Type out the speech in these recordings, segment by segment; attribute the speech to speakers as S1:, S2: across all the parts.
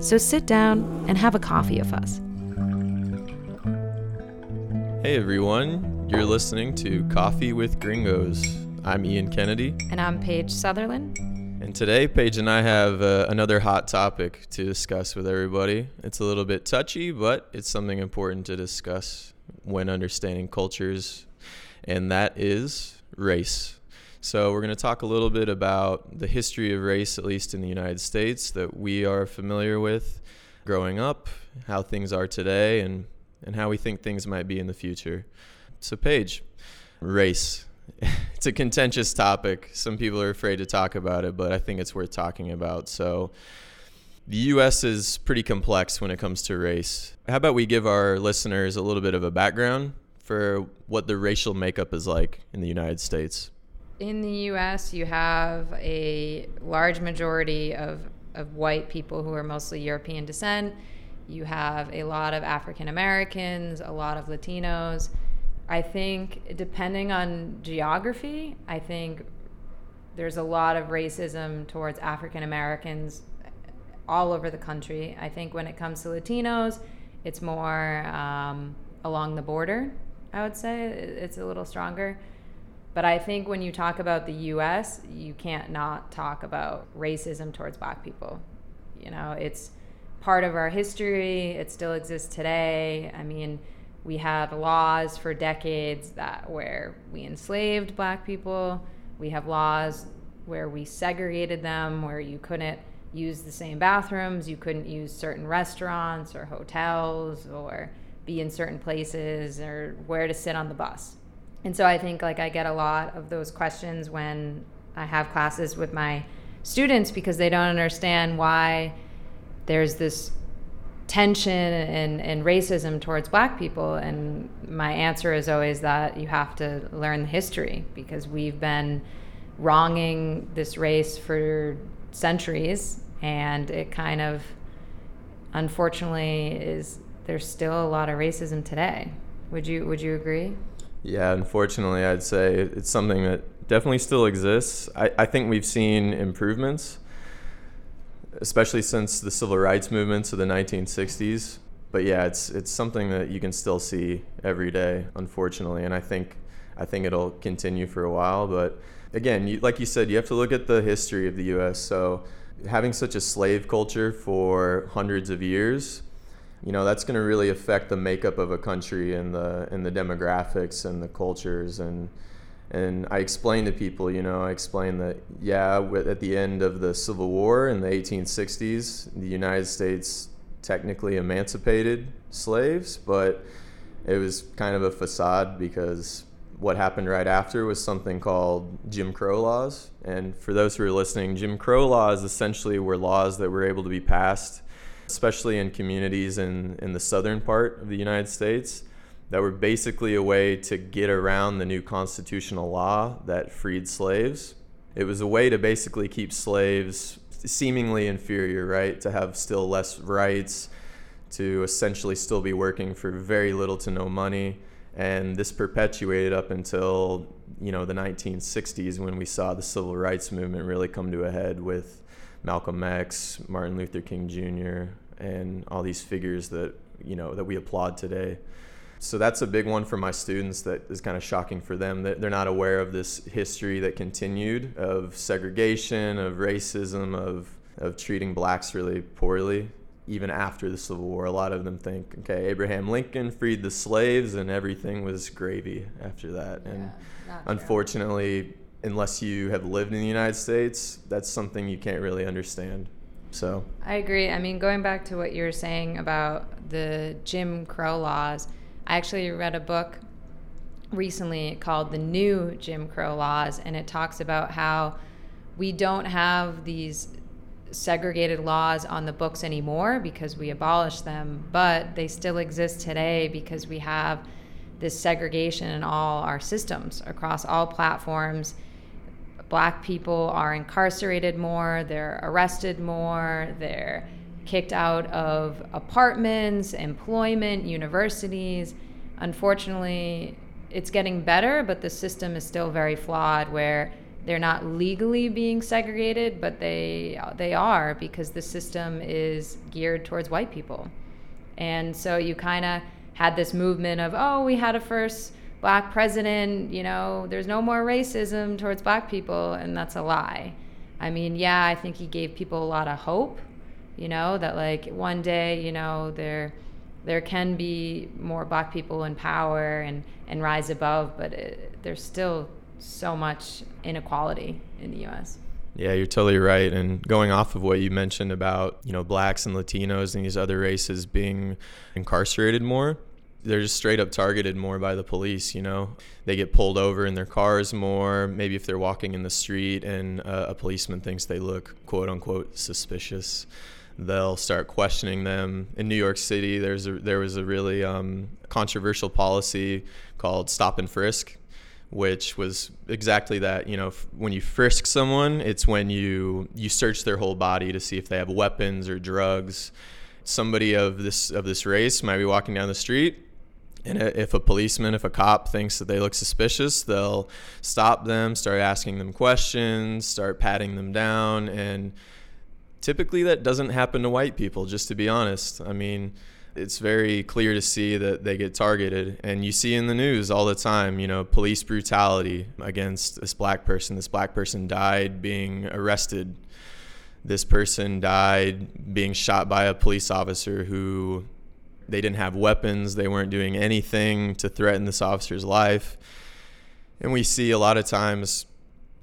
S1: So sit down and have a coffee with us.
S2: Hey everyone, you're listening to Coffee with Gringos. I'm Ian Kennedy,
S1: And I'm Paige Sutherland.
S2: and today Paige and I have uh, another hot topic to discuss with everybody. It's a little bit touchy, but it's something important to discuss when understanding cultures, and that is race. So, we're going to talk a little bit about the history of race, at least in the United States, that we are familiar with growing up, how things are today, and, and how we think things might be in the future. So, Paige, race. It's a contentious topic. Some people are afraid to talk about it, but I think it's worth talking about. So, the US is pretty complex when it comes to race. How about we give our listeners a little bit of a background for what the racial makeup is like in the United States?
S1: In the US, you have a large majority of, of white people who are mostly European descent. You have a lot of African Americans, a lot of Latinos. I think, depending on geography, I think there's a lot of racism towards African Americans all over the country. I think when it comes to Latinos, it's more um, along the border, I would say. It's a little stronger. But I think when you talk about the US, you can't not talk about racism towards black people. You know, it's part of our history, it still exists today. I mean, we had laws for decades that where we enslaved black people. We have laws where we segregated them, where you couldn't use the same bathrooms, you couldn't use certain restaurants or hotels or be in certain places or where to sit on the bus. And so I think like I get a lot of those questions when I have classes with my students because they don't understand why there's this tension and, and racism towards black people. And my answer is always that you have to learn the history because we've been wronging this race for centuries. And it kind of, unfortunately, is there's still a lot of racism today. Would you would you agree?
S2: Yeah, unfortunately, I'd say it's something that definitely still exists. I, I think we've seen improvements, especially since the civil rights movements of the 1960s. But yeah, it's it's something that you can still see every day, unfortunately, and I think I think it'll continue for a while. But again, you, like you said, you have to look at the history of the U.S. So having such a slave culture for hundreds of years you know that's going to really affect the makeup of a country and the and the demographics and the cultures and and I explain to people, you know, I explain that yeah, at the end of the Civil War in the 1860s, the United States technically emancipated slaves, but it was kind of a facade because what happened right after was something called Jim Crow laws. And for those who are listening, Jim Crow laws essentially were laws that were able to be passed especially in communities in, in the southern part of the United States, that were basically a way to get around the new constitutional law that freed slaves. It was a way to basically keep slaves seemingly inferior, right? To have still less rights, to essentially still be working for very little to no money. And this perpetuated up until, you know, the 1960s when we saw the civil rights movement really come to a head with Malcolm X, Martin Luther King Jr., and all these figures that you know that we applaud today. So that's a big one for my students that is kind of shocking for them that they're not aware of this history that continued of segregation, of racism, of of treating blacks really poorly even after the Civil War. A lot of them think, okay, Abraham Lincoln freed the slaves and everything was gravy after that. And
S1: unfortunately. true.
S2: Unless you have lived in the United States, that's something you can't really understand. So,
S1: I agree. I mean, going back to what you were saying about the Jim Crow laws, I actually read a book recently called The New Jim Crow Laws, and it talks about how we don't have these segregated laws on the books anymore because we abolished them, but they still exist today because we have this segregation in all our systems across all platforms. Black people are incarcerated more, they're arrested more, they're kicked out of apartments, employment, universities. Unfortunately, it's getting better, but the system is still very flawed where they're not legally being segregated, but they they are because the system is geared towards white people. And so you kind of had this movement of, oh, we had a first black president, you know, there's no more racism towards black people, and that's a lie. I mean, yeah, I think he gave people a lot of hope, you know, that like one day, you know, there there can be more black people in power and and rise above, but it, there's still so much inequality in the US.
S2: Yeah, you're totally right. And going off of what you mentioned about, you know, blacks and Latinos and these other races being incarcerated more, they're just straight up targeted more by the police, you know. They get pulled over in their cars more. Maybe if they're walking in the street and uh, a policeman thinks they look quote unquote suspicious, they'll start questioning them. In New York City, there's a, there was a really um, controversial policy called stop and frisk which was exactly that. You know, when you frisk someone, it's when you you search their whole body to see if they have weapons or drugs. Somebody of this of this race might be walking down the street, and if a policeman, if a cop thinks that they look suspicious, they'll stop them, start asking them questions, start patting them down, and typically that doesn't happen to white people. Just to be honest, I mean it's very clear to see that they get targeted. And you see in the news all the time you know police brutality against this black person. This black person died being arrested. This person died being shot by a police officer who they didn't have weapons they weren't doing anything to threaten this officer's life and we see a lot of times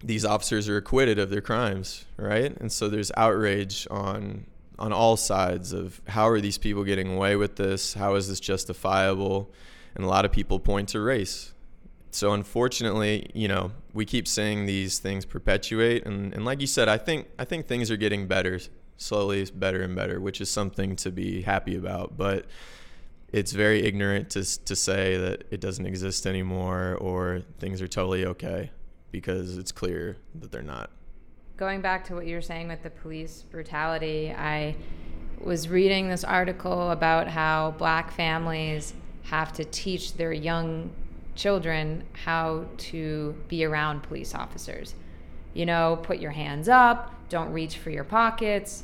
S2: these officers are acquitted of their crimes right and so there's outrage on on all sides of how are these people getting away with this? How is this justifiable? And a lot of people point to race. So unfortunately, you know, we keep seeing these things perpetuate and, and like you said, I think I think things are getting better, slowly better and better, which is something to be happy about. But it's very ignorant to to say that it doesn't exist anymore or things are totally okay because it's clear that they're not
S1: going back to what you were saying with the police brutality, I was reading this article about how black families have to teach their young children how to be around police officers. You know, put your hands up, don't reach for your pockets,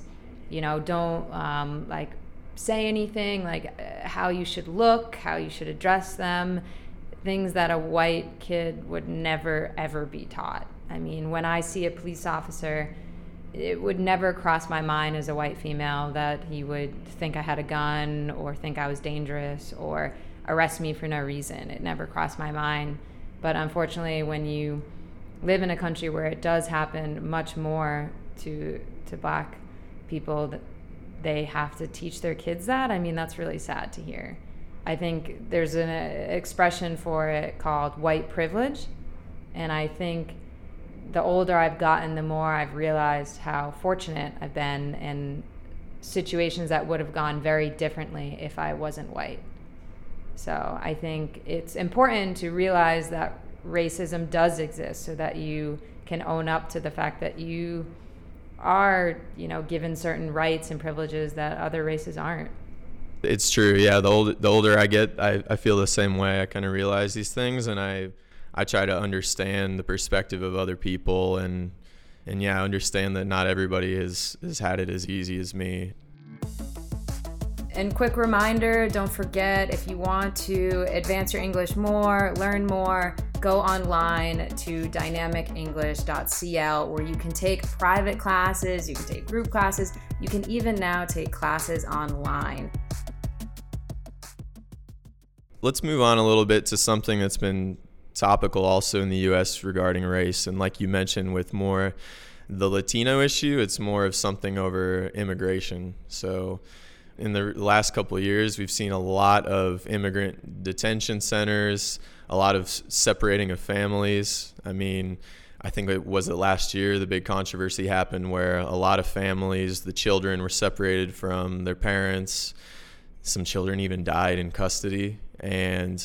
S1: you know, don't um, like say anything, like uh, how you should look, how you should address them, things that a white kid would never, ever be taught. I mean, when I see a police officer, it would never cross my mind as a white female that he would think I had a gun or think I was dangerous or arrest me for no reason. It never crossed my mind. But unfortunately, when you live in a country where it does happen much more to to black people that they have to teach their kids that, I mean, that's really sad to hear. I think there's an uh, expression for it called white privilege. And I think the older I've gotten, the more I've realized how fortunate I've been in situations that would have gone very differently if I wasn't white. So I think it's important to realize that racism does exist so that you can own up to the fact that you are, you know, given certain rights and privileges that other races aren't.
S2: It's true. Yeah, the older the older I get, I, I feel the same way. I kind of realize these things and I I try to understand the perspective of other people and and yeah, I understand that not everybody has has had it as easy as me.
S1: And quick reminder, don't forget if you want to advance your English more, learn more, go online to dynamicenglish.cl where you can take private classes, you can take group classes, you can even now take classes online.
S2: Let's move on a little bit to something that's been topical also in the US regarding race. And like you mentioned, with more the Latino issue, it's more of something over immigration. So in the last couple of years, we've seen a lot of immigrant detention centers, a lot of separating of families. I mean, I think it was it last year the big controversy happened where a lot of families, the children were separated from their parents. Some children even died in custody, and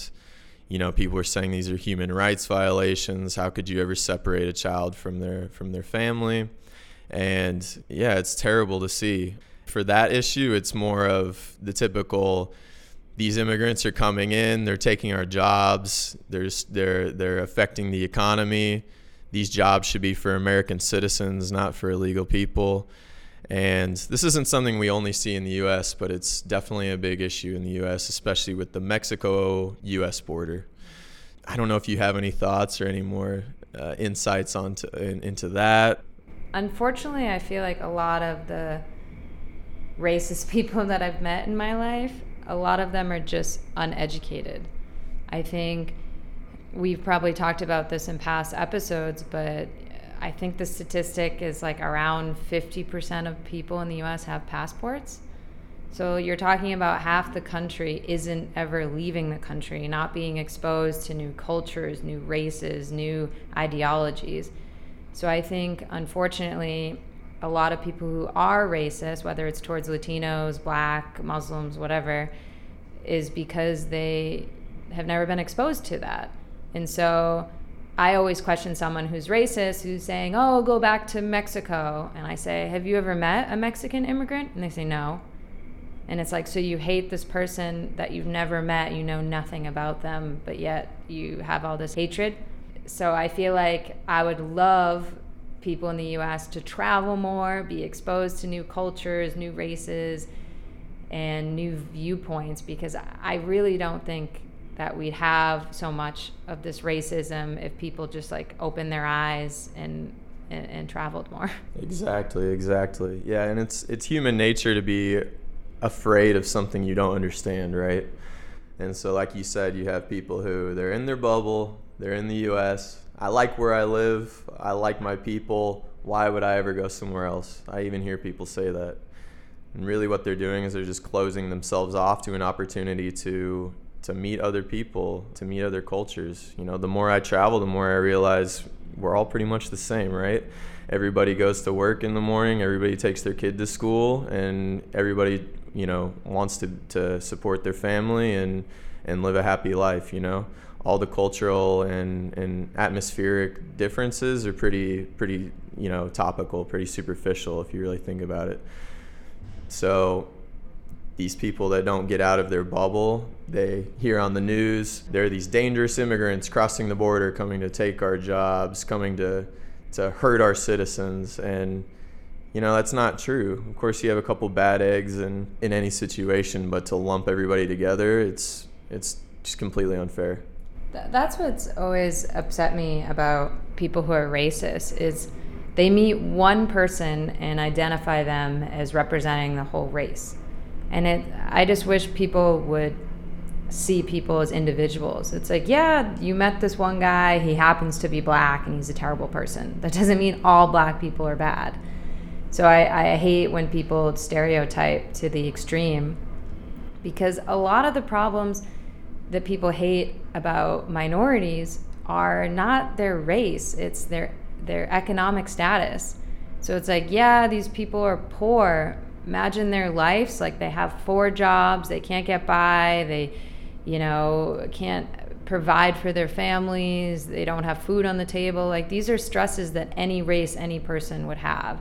S2: you know people were saying these are human rights violations. How could you ever separate a child from their from their family? And yeah, it's terrible to see. For that issue, it's more of the typical these immigrants are coming in, they're taking our jobs, there's they're they're affecting the economy these jobs should be for American citizens, not for illegal people. And this isn't something we only see in the US, but it's definitely a big issue in the US, especially with the Mexico US border. I don't know if you have any thoughts or any more uh, insights onto, in, into that.
S1: Unfortunately, I feel like a lot of the racist people that I've met in my life, a lot of them are just uneducated. I think we've probably talked about this in past episodes, but I think the statistic is like around 50% of people in the US have passports. So you're talking about half the country isn't ever leaving the country, not being exposed to new cultures, new races, new ideologies. So I think, unfortunately, a lot of people who are racist, whether it's towards Latinos, black, Muslims, whatever, is because they have never been exposed to that. And so I always question someone who's racist who's saying, "Oh, go back to Mexico." And I say, "Have you ever met a Mexican immigrant?" And they say, "No." And it's like, so you hate this person that you've never met, you know nothing about them, but yet you have all this hatred. So I feel like I would love people in the US to travel more, be exposed to new cultures, new races, and new viewpoints because I really don't think that we'd have so much of this racism if people just like opened their eyes and, and and, traveled more.
S2: Exactly, exactly. Yeah, and it's it's human nature to be afraid of something you don't understand, right? And so like you said, you have people who they're in their bubble, they're in the US. I like where I live, I like my people. Why would I ever go somewhere else? I even hear people say that. And really what they're doing is they're just closing themselves off to an opportunity to to meet other people, to meet other cultures. You know, the more I travel, the more I realize we're all pretty much the same, right? Everybody goes to work in the morning, everybody takes their kid to school, and everybody, you know, wants to, to support their family and, and live a happy life, you know? All the cultural and, and atmospheric differences are pretty, pretty, you know, topical, pretty superficial if you really think about it. So these people that don't get out of their bubble. They hear on the news there are these dangerous immigrants crossing the border, coming to take our jobs, coming to to hurt our citizens, and you know that's not true. Of course, you have a couple bad eggs in in any situation, but to lump everybody together, it's it's just completely unfair.
S1: That's what's always upset me about people who are racist is they meet one person and identify them as representing the whole race. And it i just wish people would see people as individuals. It's like yeah you met this one guy he happens to be black and he's a terrible person. That doesn't mean all black people are bad. So i, I hate when people stereotype to the extreme because a lot of the problems that people hate about minorities are not their race it's their their economic status. So it's like yeah these people are poor. Imagine their lives like they have four jobs they can't get by they you know can't provide for their families they don't have food on the table. Like these are stresses that any race any person would have.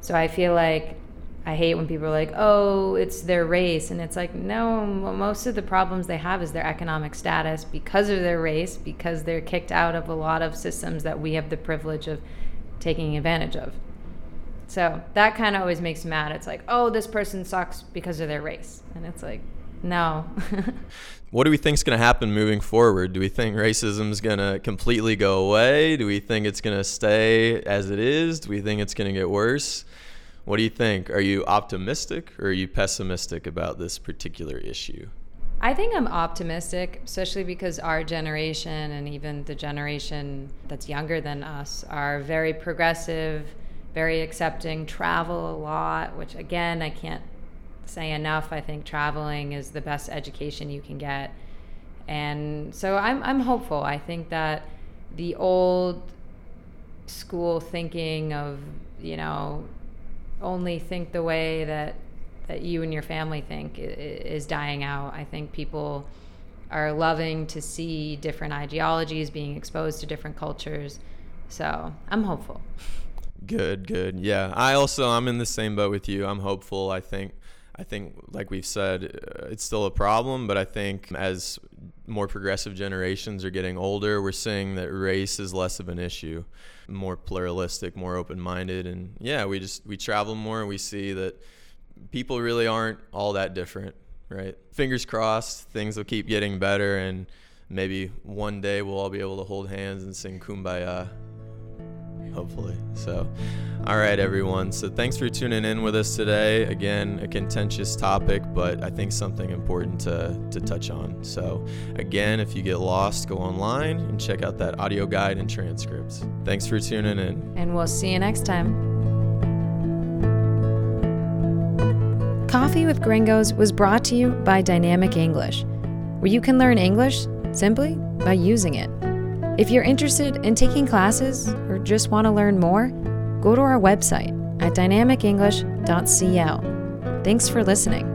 S1: So i feel like i hate when people are like oh it's their race and it's like no most of the problems they have is their economic status because of their race because they're kicked out of a lot of systems that we have the privilege of taking advantage of so that kind of always makes me mad. It's like, oh, this person sucks because of their race. And it's like, no.
S2: what do we think is going to happen moving forward? Do we think racism is going to completely go away? Do we think it's going to stay as it is? Do we think it's going to get worse? What do you think? Are you optimistic or are you pessimistic about this particular issue?
S1: I think I'm optimistic, especially because our generation and even the generation that's younger than us are very progressive very accepting, travel a lot, which again, I can't say enough. I think traveling is the best education you can get. And so I'm, I'm hopeful. I think that the old school thinking of you know only think the way that that you and your family think is dying out. I think people are loving to see different ideologies being exposed to different cultures. So I'm hopeful.
S2: Good, good. Yeah, I also I'm in the same boat with you. I'm hopeful. I think I think like we've said, uh, it's still a problem, but I think as more progressive generations are getting older, we're seeing that race is less of an issue, more pluralistic, more open-minded, and yeah, we just we travel more and we see that people really aren't all that different, right? Fingers crossed, things will keep getting better, and maybe one day we'll all be able to hold hands and sing "Kumbaya." Hopefully. So, all right, everyone. So, thanks for tuning in with us today. Again, a contentious topic, but I think something important to, to touch on. So, again, if you get lost, go online and check out that audio guide and transcripts. Thanks for tuning in.
S1: And we'll see you next time. Coffee with Gringos was brought to you by Dynamic English, where you can learn English simply by using it. If you're interested in taking classes or just want to learn more, go to our website at dynamicenglish.cl. Thanks for listening.